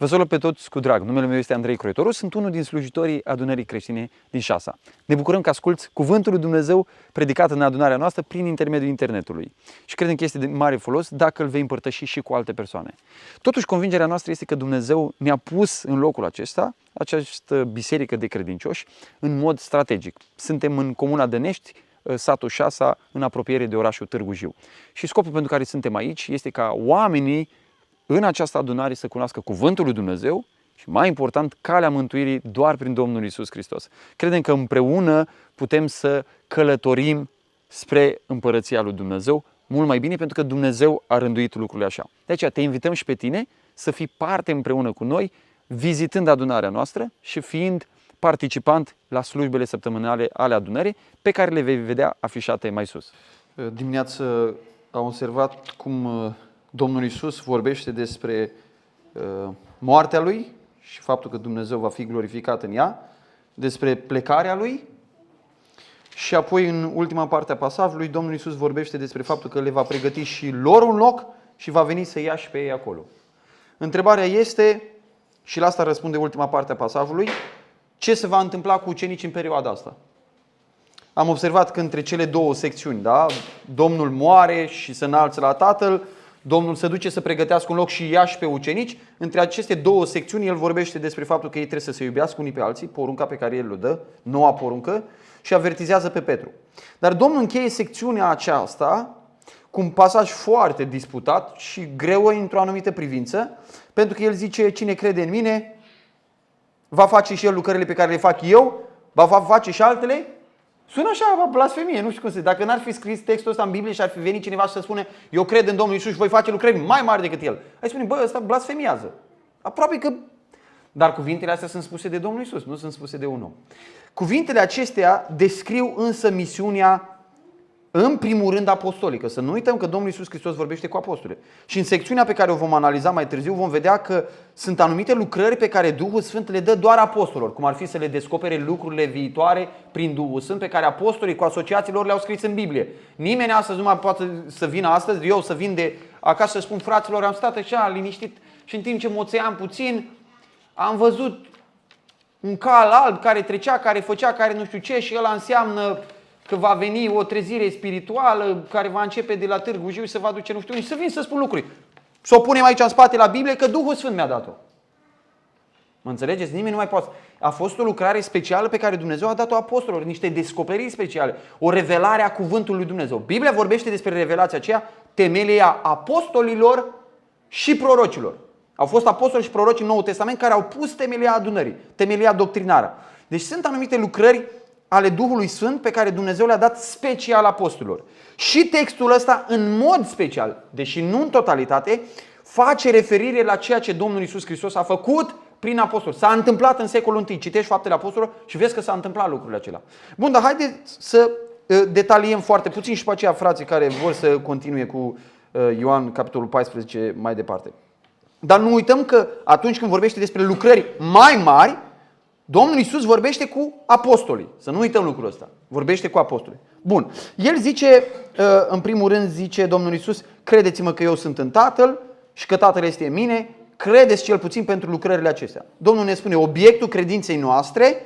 Vă salut pe toți cu drag. Numele meu este Andrei Croitoru, sunt unul din slujitorii adunării creștine din Șasa. Ne bucurăm că asculți cuvântul lui Dumnezeu predicat în adunarea noastră prin intermediul internetului. Și credem că este de mare folos dacă îl vei împărtăși și cu alte persoane. Totuși, convingerea noastră este că Dumnezeu ne-a pus în locul acesta, această biserică de credincioși, în mod strategic. Suntem în comuna Dănești, satul Șasa, în apropiere de orașul Târgu Jiu. Și scopul pentru care suntem aici este ca oamenii în această adunare să cunoască Cuvântul lui Dumnezeu și, mai important, calea mântuirii doar prin Domnul Isus Hristos. Credem că împreună putem să călătorim spre împărăția lui Dumnezeu mult mai bine pentru că Dumnezeu a rânduit lucrurile așa. De aceea te invităm și pe tine să fii parte împreună cu noi, vizitând adunarea noastră și fiind participant la slujbele săptămânale ale adunării pe care le vei vedea afișate mai sus. Dimineață am observat cum Domnul Isus vorbește despre uh, moartea Lui și faptul că Dumnezeu va fi glorificat în ea, despre plecarea Lui și apoi în ultima parte a pasajului Domnul Isus vorbește despre faptul că le va pregăti și lor un loc și va veni să ia și pe ei acolo. Întrebarea este, și la asta răspunde ultima parte a pasajului, ce se va întâmpla cu ucenici în perioada asta? Am observat că între cele două secțiuni, da? Domnul moare și se înalță la Tatăl, Domnul se duce să pregătească un loc și ia și pe ucenici. Între aceste două secțiuni, el vorbește despre faptul că ei trebuie să se iubească unii pe alții, porunca pe care el o dă, noua poruncă, și avertizează pe Petru. Dar Domnul încheie secțiunea aceasta cu un pasaj foarte disputat și greu într-o anumită privință, pentru că el zice, cine crede în mine, va face și el lucrările pe care le fac eu, va face și altele Sună așa, blasfemie, nu știu cum să Dacă n-ar fi scris textul ăsta în Biblie și ar fi venit cineva să spune Eu cred în Domnul Isus și voi face lucrări mai mari decât El. Ai spune, bă, ăsta blasfemiază. Aproape că... Dar cuvintele astea sunt spuse de Domnul Isus, nu sunt spuse de un om. Cuvintele acestea descriu însă misiunea în primul rând apostolică. Să nu uităm că Domnul Isus Hristos vorbește cu apostole. Și în secțiunea pe care o vom analiza mai târziu vom vedea că sunt anumite lucrări pe care Duhul Sfânt le dă doar apostolilor, cum ar fi să le descopere lucrurile viitoare prin Duhul Sfânt pe care apostolii cu asociații lor le-au scris în Biblie. Nimeni astăzi nu mai poate să vină astăzi, eu să vin de acasă să spun fraților, am stat așa liniștit și în timp ce moțeam puțin, am văzut un cal alb care trecea, care făcea, care nu știu ce și ăla înseamnă că va veni o trezire spirituală care va începe de la Târgu Jiu și se va duce nu știu unde, să vin să spun lucruri. Să o punem aici în spate la Biblie că Duhul Sfânt mi-a dat-o. Mă înțelegeți? Nimeni nu mai poate. A fost o lucrare specială pe care Dumnezeu a dat-o apostolilor, niște descoperiri speciale, o revelare a cuvântului lui Dumnezeu. Biblia vorbește despre revelația aceea, temelia apostolilor și prorocilor. Au fost apostoli și proroci în Noul Testament care au pus temelia adunării, temelia doctrinară. Deci sunt anumite lucrări ale Duhului Sfânt pe care Dumnezeu le-a dat special apostolilor. Și textul ăsta, în mod special, deși nu în totalitate, face referire la ceea ce Domnul Isus Hristos a făcut prin apostol. S-a întâmplat în secolul I. Citești faptele apostolilor și vezi că s-a întâmplat lucrurile acelea. Bun, dar haideți să ă, detaliem foarte puțin și pe aceea frații care vor să continue cu ă, Ioan capitolul 14 mai departe. Dar nu uităm că atunci când vorbește despre lucrări mai mari, Domnul Isus vorbește cu apostolii. Să nu uităm lucrul ăsta. Vorbește cu apostolii. Bun. El zice, uh, în primul rând zice Domnul Isus, credeți-mă că eu sunt în Tatăl și că Tatăl este în mine, credeți cel puțin pentru lucrările acestea. Domnul ne spune, obiectul credinței noastre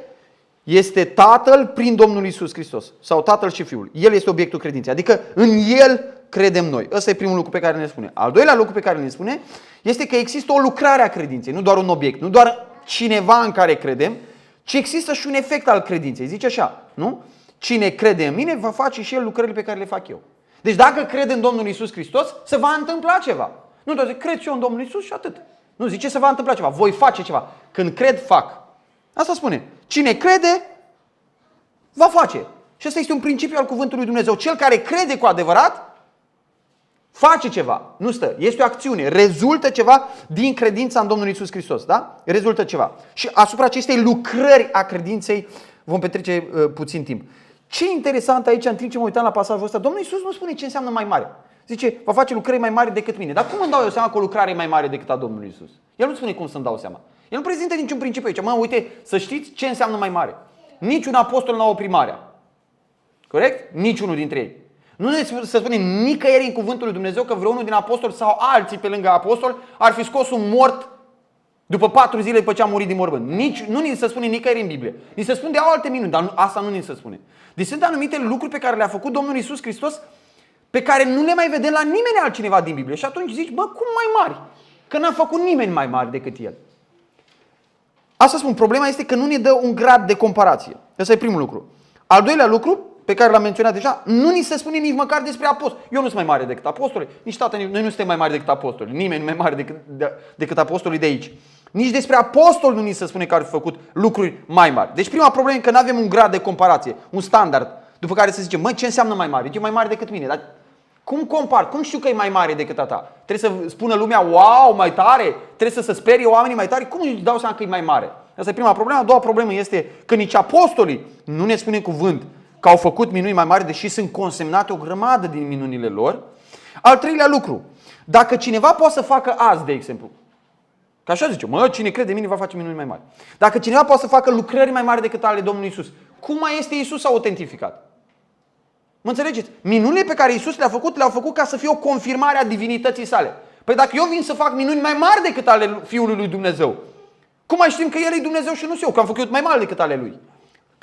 este Tatăl prin Domnul Isus Hristos. Sau Tatăl și Fiul. El este obiectul credinței. Adică în El credem noi. Ăsta e primul lucru pe care ne spune. Al doilea lucru pe care ne spune este că există o lucrare a credinței, nu doar un obiect, nu doar cineva în care credem, ci există și un efect al credinței. Zice așa, nu? Cine crede în mine va face și el lucrările pe care le fac eu. Deci dacă cred în Domnul Isus Hristos, se va întâmpla ceva. Nu doar zic, cred și eu în Domnul Isus și atât. Nu, zice, se va întâmpla ceva. Voi face ceva. Când cred, fac. Asta spune. Cine crede, va face. Și ăsta este un principiu al cuvântului Dumnezeu. Cel care crede cu adevărat, face ceva, nu stă, este o acțiune, rezultă ceva din credința în Domnul Isus Hristos, da? Rezultă ceva. Și asupra acestei lucrări a credinței vom petrece uh, puțin timp. Ce interesant aici, în timp ce mă uitam la pasajul ăsta, Domnul Isus nu spune ce înseamnă mai mare. Zice, va face lucrări mai mari decât mine. Dar cum îmi dau eu seama că o lucrare e mai mare decât a Domnului Isus? El nu spune cum să-mi dau seama. El nu prezintă niciun principiu aici. Mă, uite, să știți ce înseamnă mai mare. Niciun apostol n-a oprit marea. Corect? Niciunul dintre ei. Nu ne se spune nicăieri în cuvântul lui Dumnezeu că vreunul din apostol sau alții pe lângă apostol ar fi scos un mort După patru zile după ce a murit din mormânt. Nici, nu ni se spune nicăieri în Biblie. Ni se spune de alte minuni, dar asta nu ni se spune. Deci sunt anumite lucruri pe care le-a făcut Domnul Isus Hristos pe care nu le mai vedem la nimeni altcineva din Biblie. Și atunci zici, bă, cum mai mari? Că n-a făcut nimeni mai mari decât El. Asta spun, problema este că nu ne dă un grad de comparație. Ăsta e primul lucru. Al doilea lucru, pe care l-am menționat deja, nu ni se spune nici măcar despre apostoli. Eu nu sunt mai mare decât apostoli, nici tată, noi nu suntem mai mari decât apostoli. Nimeni nu mai mare decât, de, decât apostolii de aici. Nici despre apostoli nu ni se spune că au făcut lucruri mai mari. Deci prima problemă e că nu avem un grad de comparație, un standard, după care să zicem, mă, ce înseamnă mai mare? E mai mare decât mine, dar cum compar? Cum știu că e mai mare decât a ta? Trebuie să spună lumea, wow, mai tare? Trebuie să se sperie oamenii mai tare? Cum își dau seama că e mai mare? Asta e prima problemă. A doua problemă este că nici apostolii nu ne spune cuvânt că au făcut minuni mai mari, deși sunt consemnate o grămadă din minunile lor. Al treilea lucru, dacă cineva poate să facă azi, de exemplu, Ca așa zice, mă, cine crede în mine va face minuni mai mari. Dacă cineva poate să facă lucrări mai mari decât ale Domnului Isus, cum mai este Isus autentificat? Mă înțelegeți? Minunile pe care Isus le-a făcut, le-a făcut ca să fie o confirmare a divinității sale. Păi dacă eu vin să fac minuni mai mari decât ale Fiului lui Dumnezeu, cum mai știm că El e Dumnezeu și nu sunt eu, că am făcut mai mari decât ale Lui?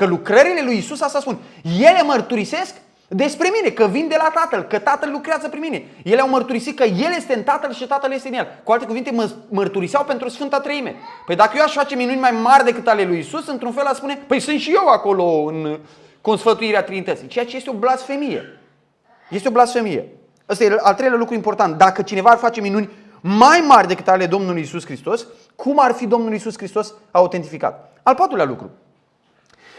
Că lucrările lui Isus asta spun. Ele mărturisesc despre mine, că vin de la Tatăl, că Tatăl lucrează prin mine. Ele au mărturisit că El este în Tatăl și Tatăl este în El. Cu alte cuvinte, mă mărturiseau pentru Sfânta Treime. Păi dacă eu aș face minuni mai mari decât ale lui Isus, într-un fel aș spune, păi sunt și eu acolo în consfătuirea Trinității. Ceea ce este o blasfemie. Este o blasfemie. Ăsta e al treilea lucru important. Dacă cineva ar face minuni mai mari decât ale Domnului Isus Hristos, cum ar fi Domnul Isus Hristos autentificat? Al patrulea lucru.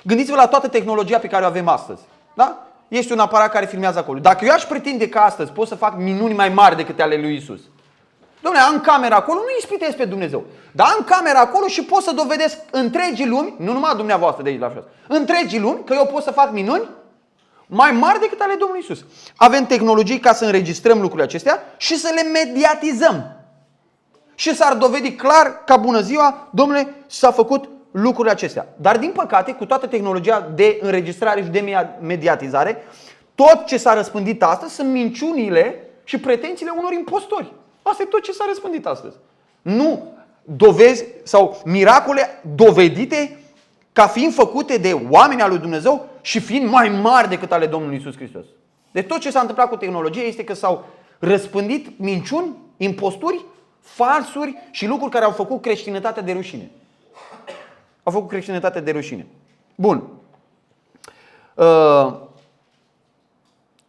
Gândiți-vă la toată tehnologia pe care o avem astăzi. Da? Este un aparat care filmează acolo. Dacă eu aș pretinde că astăzi pot să fac minuni mai mari decât ale lui Isus, Domnule, am camera acolo, nu ispitesc pe Dumnezeu. Dar am camera acolo și pot să dovedesc întregii lumi, nu numai dumneavoastră de aici la fel, întregii lumi, că eu pot să fac minuni mai mari decât ale Domnului Isus. Avem tehnologii ca să înregistrăm lucrurile acestea și să le mediatizăm. Și s-ar dovedi clar ca bună ziua, domnule, s-a făcut lucrurile acestea. Dar din păcate, cu toată tehnologia de înregistrare și de mediatizare, tot ce s-a răspândit astăzi sunt minciunile și pretențiile unor impostori. Asta e tot ce s-a răspândit astăzi. Nu dovezi sau miracole dovedite ca fiind făcute de oameni al lui Dumnezeu și fiind mai mari decât ale Domnului Isus Hristos. De tot ce s-a întâmplat cu tehnologia este că s-au răspândit minciuni, imposturi, falsuri și lucruri care au făcut creștinătatea de rușine. Au făcut creștinătatea de rușine. Bun. Uh,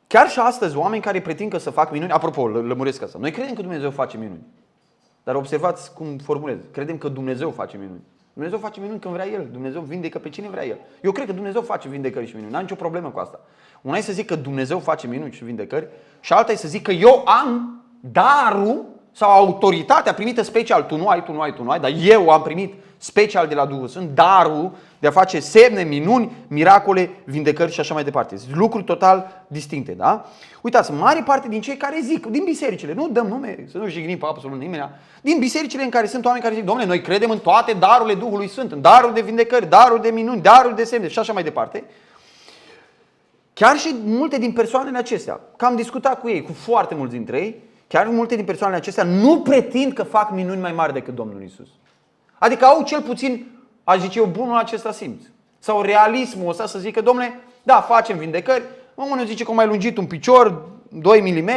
chiar și astăzi, oameni care pretind că să fac minuni, apropo, lămuresc asta, noi credem că Dumnezeu face minuni. Dar observați cum formulez. Credem că Dumnezeu face minuni. Dumnezeu face minuni când vrea El. Dumnezeu vindecă pe cine vrea El. Eu cred că Dumnezeu face vindecări și minuni. N-am nicio problemă cu asta. Una e să zic că Dumnezeu face minuni și vindecări și alta e să zic că eu am darul sau autoritatea primită special. Tu nu ai, tu nu ai, tu nu ai, dar eu am primit special de la Duhul Sfânt darul de a face semne, minuni, miracole, vindecări și așa mai departe. Sunt lucruri total distincte, da? Uitați, mare parte din cei care zic, din bisericile, nu dăm nume, să nu jignim pe absolut nimeni, din bisericile în care sunt oameni care zic, domnule, noi credem în toate darurile Duhului Sfânt, în darul de vindecări, darul de minuni, darul de semne și așa mai departe. Chiar și multe din persoanele acestea, că am discutat cu ei, cu foarte mulți dintre ei, chiar multe din persoanele acestea nu pretind că fac minuni mai mari decât Domnul Isus. Adică au cel puțin, aș zice eu, bunul acesta simț. Sau realismul ăsta să zică, domnule, da, facem vindecări, unul zice că mai lungit un picior, 2 mm,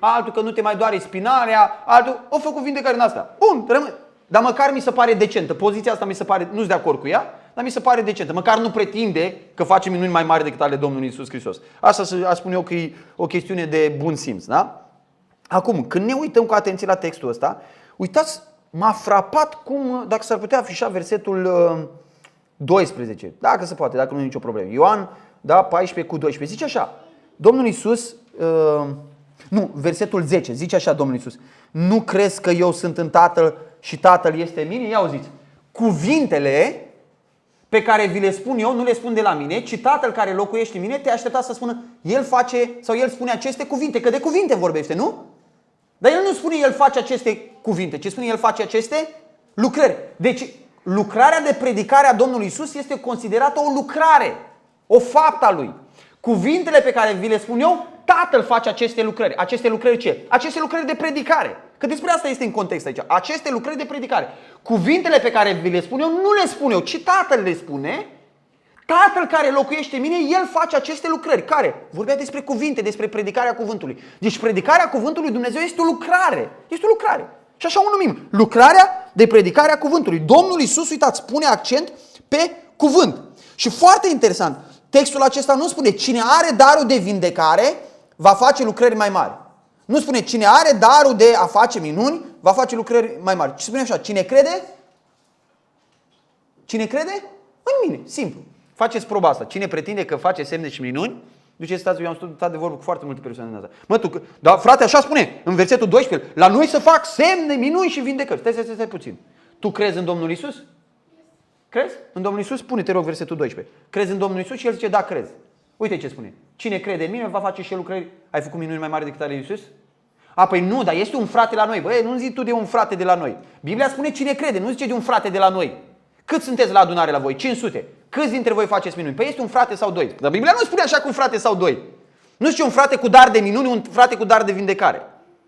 altul că nu te mai doare spinarea, altul, o făcut vindecări în asta. Bun, rămâne. Dar măcar mi se pare decentă. Poziția asta mi se pare, nu sunt de acord cu ea, dar mi se pare decentă. Măcar nu pretinde că face minuni mai mari decât ale Domnului Isus Hristos. Asta aș spune eu că e o chestiune de bun simț, da? Acum, când ne uităm cu atenție la textul ăsta, uitați m-a frapat cum, dacă s-ar putea afișa versetul 12, uh, dacă se poate, dacă nu e nicio problemă. Ioan, da, 14 cu 12, zice așa, Domnul Iisus, uh, nu, versetul 10, zice așa Domnul Iisus, nu crezi că eu sunt în Tatăl și Tatăl este în mine? Ia auziți, cuvintele pe care vi le spun eu, nu le spun de la mine, ci Tatăl care locuiește în mine te aștepta să spună, El face sau El spune aceste cuvinte, că de cuvinte vorbește, nu? Dar el nu spune el face aceste cuvinte, ci spune el face aceste lucrări. Deci lucrarea de predicare a Domnului Isus este considerată o lucrare, o faptă a lui. Cuvintele pe care vi le spun eu, Tatăl face aceste lucrări. Aceste lucrări ce? Aceste lucrări de predicare. Că despre asta este în context aici. Aceste lucrări de predicare. Cuvintele pe care vi le spun eu, nu le spun eu, ci Tatăl le spune. Tatăl care locuiește în mine, El face aceste lucrări. Care? Vorbea despre cuvinte, despre predicarea cuvântului. Deci predicarea cuvântului Dumnezeu este o lucrare. Este o lucrare. Și așa o numim. Lucrarea de predicare a cuvântului. Domnul Isus, uitați, pune accent pe cuvânt. Și foarte interesant, textul acesta nu spune cine are darul de vindecare va face lucrări mai mari. Nu spune cine are darul de a face minuni va face lucrări mai mari. Ci spune așa, cine crede? Cine crede? În mine, simplu. Faceți proba asta. Cine pretinde că face semne și minuni, duceți stați, eu am stat de vorbă cu foarte multe persoane în asta. Mă, tu, da, frate, așa spune, în versetul 12, la noi să fac semne, minuni și vindecări. Stai, stai, stai, stai puțin. Tu crezi în Domnul Isus? Crezi? În Domnul Isus? Spune, te rog, versetul 12. Crezi în Domnul Isus? Și el zice, da, crezi. Uite ce spune. Cine crede în mine va face și el lucrări. Ai făcut minuni mai mari decât ale lui Isus? A, păi nu, dar este un frate la noi. Băi, nu zici tu de un frate de la noi. Biblia spune cine crede, nu zice de un frate de la noi. Cât sunteți la adunare la voi? 500. Câți dintre voi faceți minuni? Păi este un frate sau doi. Dar Biblia nu spune așa cu un frate sau doi. Nu zice un frate cu dar de minuni, un frate cu dar de vindecare.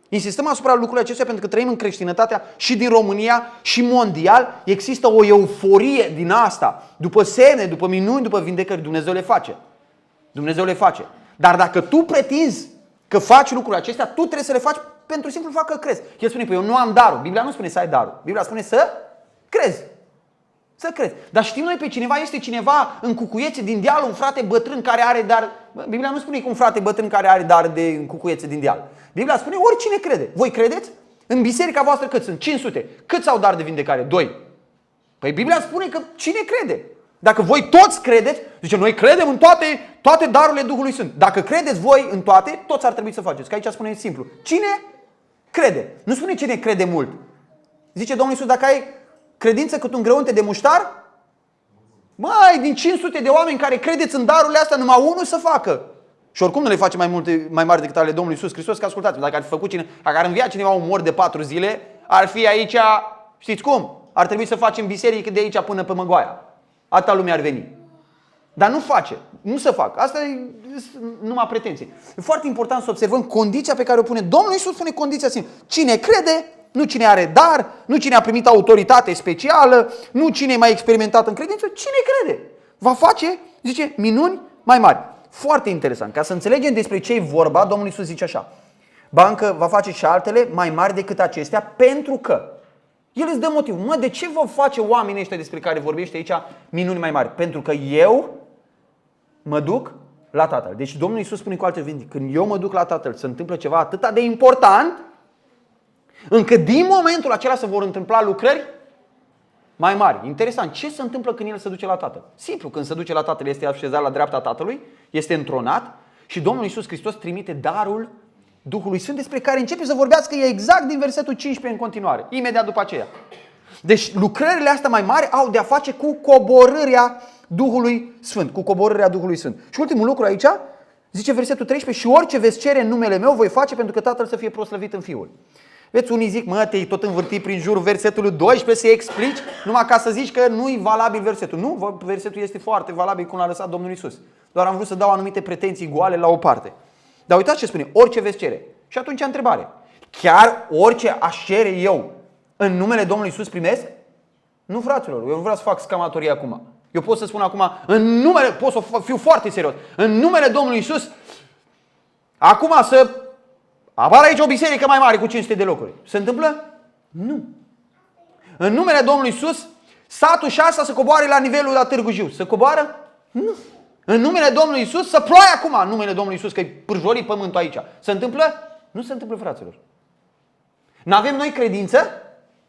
Insistăm asupra lucrurilor acestea pentru că trăim în creștinătatea și din România și mondial. Există o euforie din asta. După semne, după minuni, după vindecări, Dumnezeu le face. Dumnezeu le face. Dar dacă tu pretinzi că faci lucrurile acestea, tu trebuie să le faci pentru simplu fapt că crezi. El spune, păi eu nu am darul. Biblia nu spune să ai darul. Biblia spune să crezi. Să crezi. Dar știm noi pe cineva, este cineva în cucuiețe din deal, un frate bătrân care are dar... Biblia nu spune că un frate bătrân care are dar de în cucuiețe din deal. Biblia spune oricine crede. Voi credeți? În biserica voastră cât sunt? 500. Cât au dar de vindecare? 2. Păi Biblia spune că cine crede? Dacă voi toți credeți, zice, noi credem în toate, toate darurile Duhului Sfânt. Dacă credeți voi în toate, toți ar trebui să faceți. Că aici spune simplu. Cine crede? Nu spune cine crede mult. Zice Domnul Iisus, dacă ai credință cât un grăunte de muștar, mai din 500 de oameni care credeți în darurile astea, numai unul să facă. Și oricum nu le face mai, multe, mai mari decât ale Domnului Iisus Hristos, că ascultați dacă ar fi făcut cine, dacă ar învia cineva un mor de patru zile, ar fi aici, știți cum? Ar trebui să facem biserică de aici până pe Măgoaia. Atâta lume ar veni. Dar nu face. Nu se fac. Asta e numai pretenție. E foarte important să observăm condiția pe care o pune. Domnul Iisus pune condiția simplă. Cine crede, nu cine are dar, nu cine a primit autoritate specială, nu cine e mai experimentat în credință, cine crede. Va face, zice, minuni mai mari. Foarte interesant. Ca să înțelegem despre ce e vorba, Domnul Iisus zice așa. Bancă va face și altele mai mari decât acestea pentru că el îți dă motiv. Mă, de ce vă face oamenii ăștia despre care vorbește aici minuni mai mari? Pentru că eu mă duc la Tatăl. Deci Domnul Iisus spune cu alte cuvinte, când eu mă duc la Tatăl, se întâmplă ceva atât de important, încât din momentul acela se vor întâmpla lucrări mai mari. Interesant. Ce se întâmplă când el se duce la Tatăl? Simplu, când se duce la Tatăl, este așezat la dreapta Tatălui, este întronat și Domnul Iisus Hristos trimite darul Duhului Sfânt despre care începe să vorbească exact din versetul 15 în continuare, imediat după aceea. Deci lucrările astea mai mari au de a face cu coborârea Duhului Sfânt, cu coborârea Duhului Sfânt. Și ultimul lucru aici, zice versetul 13, și orice veți cere în numele meu voi face pentru că Tatăl să fie proslăvit în Fiul. Veți unii zic, mă, te-ai tot învârtit prin jurul versetului 12 să explici, numai ca să zici că nu-i valabil versetul. Nu, versetul este foarte valabil cum l-a lăsat Domnul Isus. Doar am vrut să dau anumite pretenții goale la o parte. Dar uitați ce spune, orice veți cere. Și atunci întrebare. Chiar orice aș cere eu în numele Domnului Isus primesc? Nu, fraților, eu nu vreau să fac scamatorie acum. Eu pot să spun acum, în numele, pot să fiu foarte serios, în numele Domnului Isus, acum să apară aici o biserică mai mare cu 500 de locuri. Se întâmplă? Nu. În numele Domnului Isus, satul și asta să coboare la nivelul la Târgu Jiu. Să coboară? Nu. În numele Domnului Isus, să ploaie acum în numele Domnului Isus, că e pârjorit pământul aici. Se întâmplă? Nu se întâmplă, fraților. Nu avem noi credință?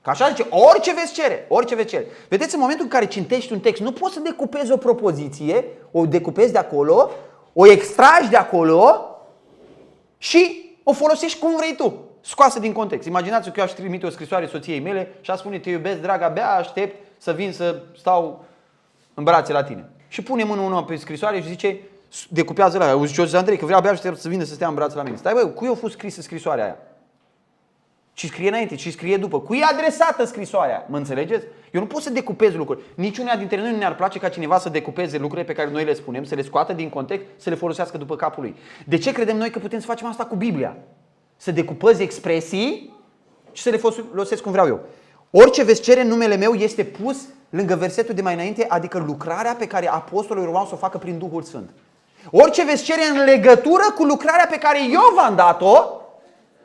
Că așa zice, orice veți cere, orice veți cere. Vedeți, în momentul în care cintești un text, nu poți să decupezi o propoziție, o decupezi de acolo, o extragi de acolo și o folosești cum vrei tu, scoasă din context. Imaginați-vă că eu aș trimite o scrisoare soției mele și aș spune, te iubesc, dragă, abia aștept să vin să stau în brațe la tine. Și pune mâna unul pe scrisoare și zice, decupează la aia. Zice, Andrei, că vrea abia aștept să vină să stea în brațe la mine. Stai, băi, cui a fost scrisă scrisoarea aia? Ci scrie înainte, ci scrie după. Cui e adresată scrisoarea? Mă înțelegeți? Eu nu pot să decupez lucruri. Niciunea dintre noi nu ne-ar place ca cineva să decupeze lucrurile pe care noi le spunem, să le scoată din context, să le folosească după capul lui. De ce credem noi că putem să facem asta cu Biblia? Să decupăzi expresii și să le folosesc cum vreau eu. Orice veți cere în numele meu este pus lângă versetul de mai înainte, adică lucrarea pe care apostolul urmau să o facă prin Duhul Sfânt. Orice veți cere în legătură cu lucrarea pe care eu v-am dat-o,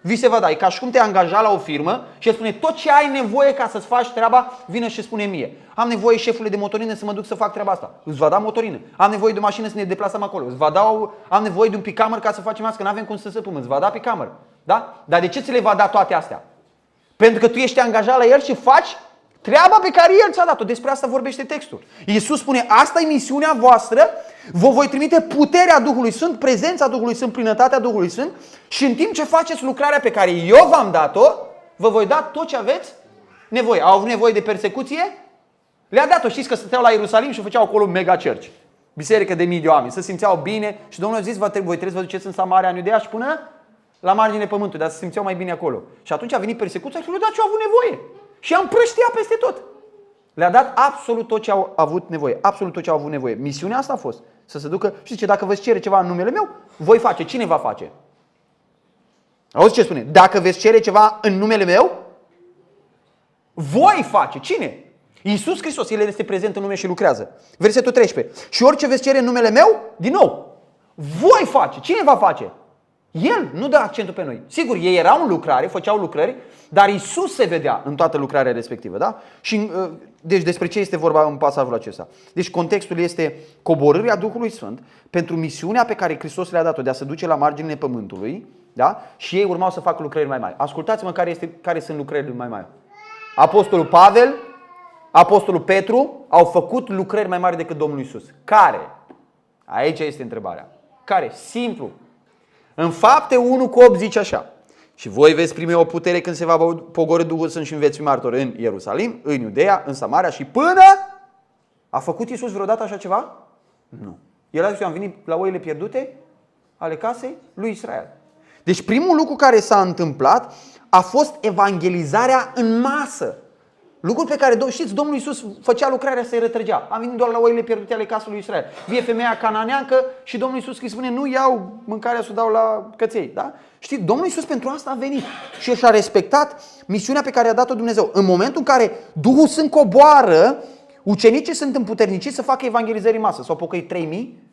vi se va da. E ca și cum te angaja la o firmă și îți spune tot ce ai nevoie ca să-ți faci treaba, vină și spune mie. Am nevoie, șefule de motorină, să mă duc să fac treaba asta. Îți va da motorină. Am nevoie de o mașină să ne deplasăm acolo. Îți va da o, am nevoie de un picamăr ca să facem asta, că nu avem cum să săpăm. Îți va da picamăr. Da? Dar de ce ți le va da toate astea? Pentru că tu ești angajat la el și faci treaba pe care el ți-a dat-o. Despre asta vorbește textul. Iisus spune, asta e misiunea voastră, vă voi trimite puterea Duhului Sfânt, prezența Duhului Sfânt, plinătatea Duhului Sfânt și în timp ce faceți lucrarea pe care eu v-am dat-o, vă voi da tot ce aveți nevoie. Au avut nevoie de persecuție? Le-a dat-o. Știți că stăteau la Ierusalim și făceau acolo mega church. Biserică de mii de oameni. Se simțeau bine și Domnul a zis, voi trebuie să vă duceți în Samaria, în Iudea și până la marginile pământului, dar se simțeau mai bine acolo. Și atunci a venit persecuția și le-a dat ce au avut nevoie. Și am împrăștia peste tot. Le-a dat absolut tot ce au avut nevoie. Absolut tot ce au avut nevoie. Misiunea asta a fost. Să se ducă, și ce, dacă vă cere ceva în numele meu, voi face. Cine va face? Auzi ce spune? Dacă veți cere ceva în numele meu, voi face. Cine? Iisus Hristos, El este prezent în lume și lucrează. Versetul 13. Și orice veți cere în numele meu, din nou, voi face. Cine va face? El nu dă accentul pe noi. Sigur, ei erau în lucrare, făceau lucrări, dar Isus se vedea în toată lucrarea respectivă. Da? Și, uh, deci despre ce este vorba în pasajul acesta? Deci contextul este coborârea Duhului Sfânt pentru misiunea pe care Hristos le-a dat-o de a se duce la marginile pământului da? și ei urmau să facă lucrări mai mari. Ascultați-mă care, este, care sunt lucrările mai mari. Apostolul Pavel, Apostolul Petru au făcut lucrări mai mari decât Domnul Isus. Care? Aici este întrebarea. Care? Simplu. În fapte 1 cu 8 zice așa. Și voi veți primi o putere când se va pogorâ Duhul Sfânt și veți fi martori în Ierusalim, în Iudea, în Samaria și până... A făcut Iisus vreodată așa ceva? Nu. El a zis, eu am venit la oile pierdute ale casei lui Israel. Deci primul lucru care s-a întâmplat a fost evangelizarea în masă. Lucruri pe care, știți, Domnul Iisus făcea lucrarea să-i retrăgea. Am venit doar la oile pierdute ale casului lui Israel. Vie femeia cananeancă și Domnul Iisus îi spune, nu iau mâncarea să o dau la căței. Da? Știți, Domnul Iisus pentru asta a venit și și-a respectat misiunea pe care a dat-o Dumnezeu. În momentul în care Duhul Sfânt coboară, ucenicii sunt împuterniciți să facă evangelizări în masă. S-au pocăit 3000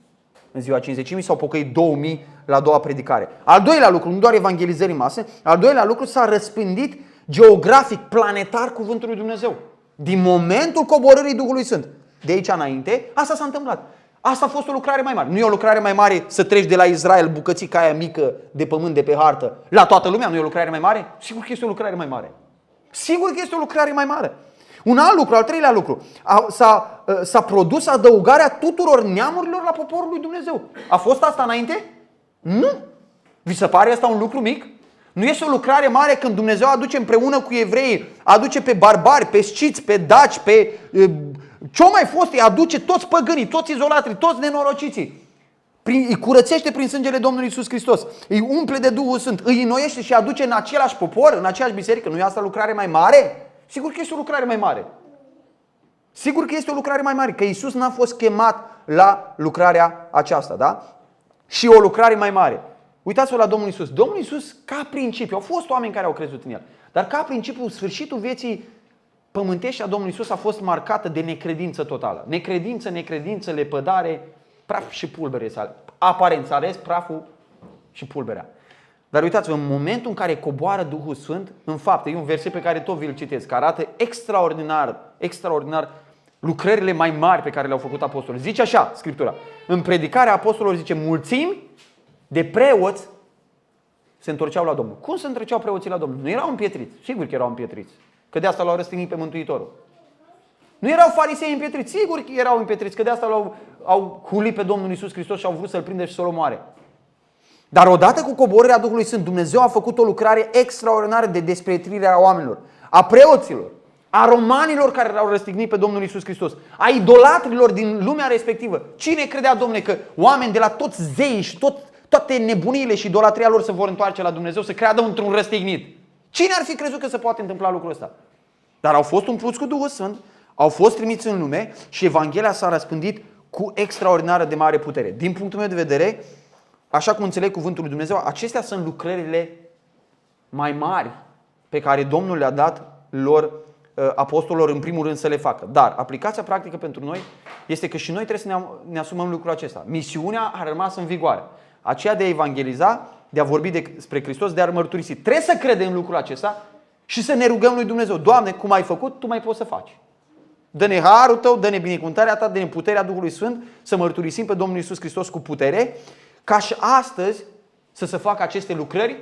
în ziua 50 sau pocăit 2000 la a doua predicare. Al doilea lucru, nu doar evangelizări în masă, al doilea lucru s-a răspândit geografic, planetar cuvântul lui Dumnezeu. Din momentul coborârii Duhului Sfânt. De aici înainte, asta s-a întâmplat. Asta a fost o lucrare mai mare. Nu e o lucrare mai mare să treci de la Israel bucățica aia mică de pământ de pe hartă la toată lumea. Nu e o lucrare mai mare? Sigur că este o lucrare mai mare. Sigur că este o lucrare mai mare. Un alt lucru, al treilea lucru, s-a, s-a produs adăugarea tuturor neamurilor la poporul lui Dumnezeu. A fost asta înainte? Nu. Vi se pare asta un lucru mic? Nu este o lucrare mare când Dumnezeu aduce împreună cu evrei, aduce pe barbari, pe sciți, pe daci, pe ce mai fost, îi aduce toți păgânii, toți izolatrii, toți nenorociții. Prin, îi curățește prin sângele Domnului Isus Hristos, îi umple de Duhul Sfânt, îi înnoiește și aduce în același popor, în aceeași biserică. Nu e asta lucrare mai mare? Sigur că este o lucrare mai mare. Sigur că este o lucrare mai mare, că Isus n-a fost chemat la lucrarea aceasta, da? Și o lucrare mai mare. Uitați-vă la Domnul Isus. Domnul Isus, ca principiu, au fost oameni care au crezut în El, dar ca principiu, sfârșitul vieții pământești a Domnului Isus a fost marcată de necredință totală. Necredință, necredință, lepădare, praf și pulbere. Aparent s-a ales praful și pulberea. Dar uitați-vă, în momentul în care coboară Duhul Sfânt, în fapte, e un verset pe care tot vi-l citesc, care arată extraordinar, extraordinar lucrările mai mari pe care le-au făcut apostolii. Zice așa, Scriptura. În predicarea apostolilor zice, mulțimi de preoți se întorceau la Domnul. Cum se întorceau preoții la Domnul? Nu erau împietriți. Sigur că erau împietriți. Că de asta l-au răstignit pe Mântuitorul. Nu erau farisei împietriți. Sigur că erau împietriți. Că de asta l-au au hulit pe Domnul Isus Hristos și au vrut să-l prinde și să-l omoare. Dar odată cu coborârea Duhului Sfânt, Dumnezeu a făcut o lucrare extraordinară de desprietrire a oamenilor, a preoților, a romanilor care l-au răstignit pe Domnul Isus Hristos, a idolatrilor din lumea respectivă. Cine credea, Domnule, că oameni de la toți zei și tot, toate nebuniile și idolatria lor se vor întoarce la Dumnezeu, să creadă într-un răstignit? Cine ar fi crezut că se poate întâmpla lucrul ăsta? Dar au fost umpluți cu Duhul Sfânt, au fost trimiți în lume și Evanghelia s-a răspândit cu extraordinară de mare putere. Din punctul meu de vedere, așa cum înțeleg cuvântul lui Dumnezeu, acestea sunt lucrările mai mari pe care Domnul le-a dat lor uh, apostolilor în primul rând să le facă. Dar aplicația practică pentru noi este că și noi trebuie să ne, am- ne asumăm lucrul acesta. Misiunea a rămas în vigoare. Aceea de a evangeliza, de a vorbi despre Hristos, de a mărturisi. Trebuie să credem în lucrul acesta și să ne rugăm lui Dumnezeu. Doamne, cum ai făcut, Tu mai poți să faci. Dă-ne harul tău, dă-ne binecuvântarea ta, dă-ne puterea Duhului Sfânt să mărturisim pe Domnul Isus Hristos cu putere, ca și astăzi să se facă aceste lucrări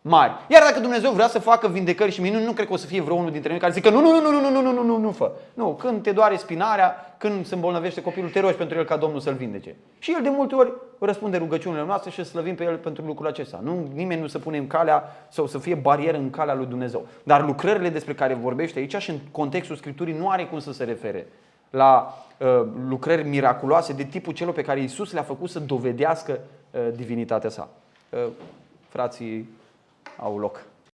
mari. Iar dacă Dumnezeu vrea să facă vindecări și minuni, nu cred că o să fie vreunul dintre noi care zică nu, nu, nu, nu, nu, nu, nu, nu, nu, nu, fă. Nu, când te doare spinarea, când se îmbolnăvește copilul, te rogi pentru el ca Domnul să-l vindece. Și el de multe ori răspunde rugăciunile noastre și slăvim pe el pentru lucrul acesta. Nu, nimeni nu să pune în calea sau să fie barieră în calea lui Dumnezeu. Dar lucrările despre care vorbește aici și în contextul Scripturii nu are cum să se refere la uh, lucrări miraculoase de tipul celor pe care Isus le-a făcut să dovedească uh, divinitatea sa. Uh, frații au loc.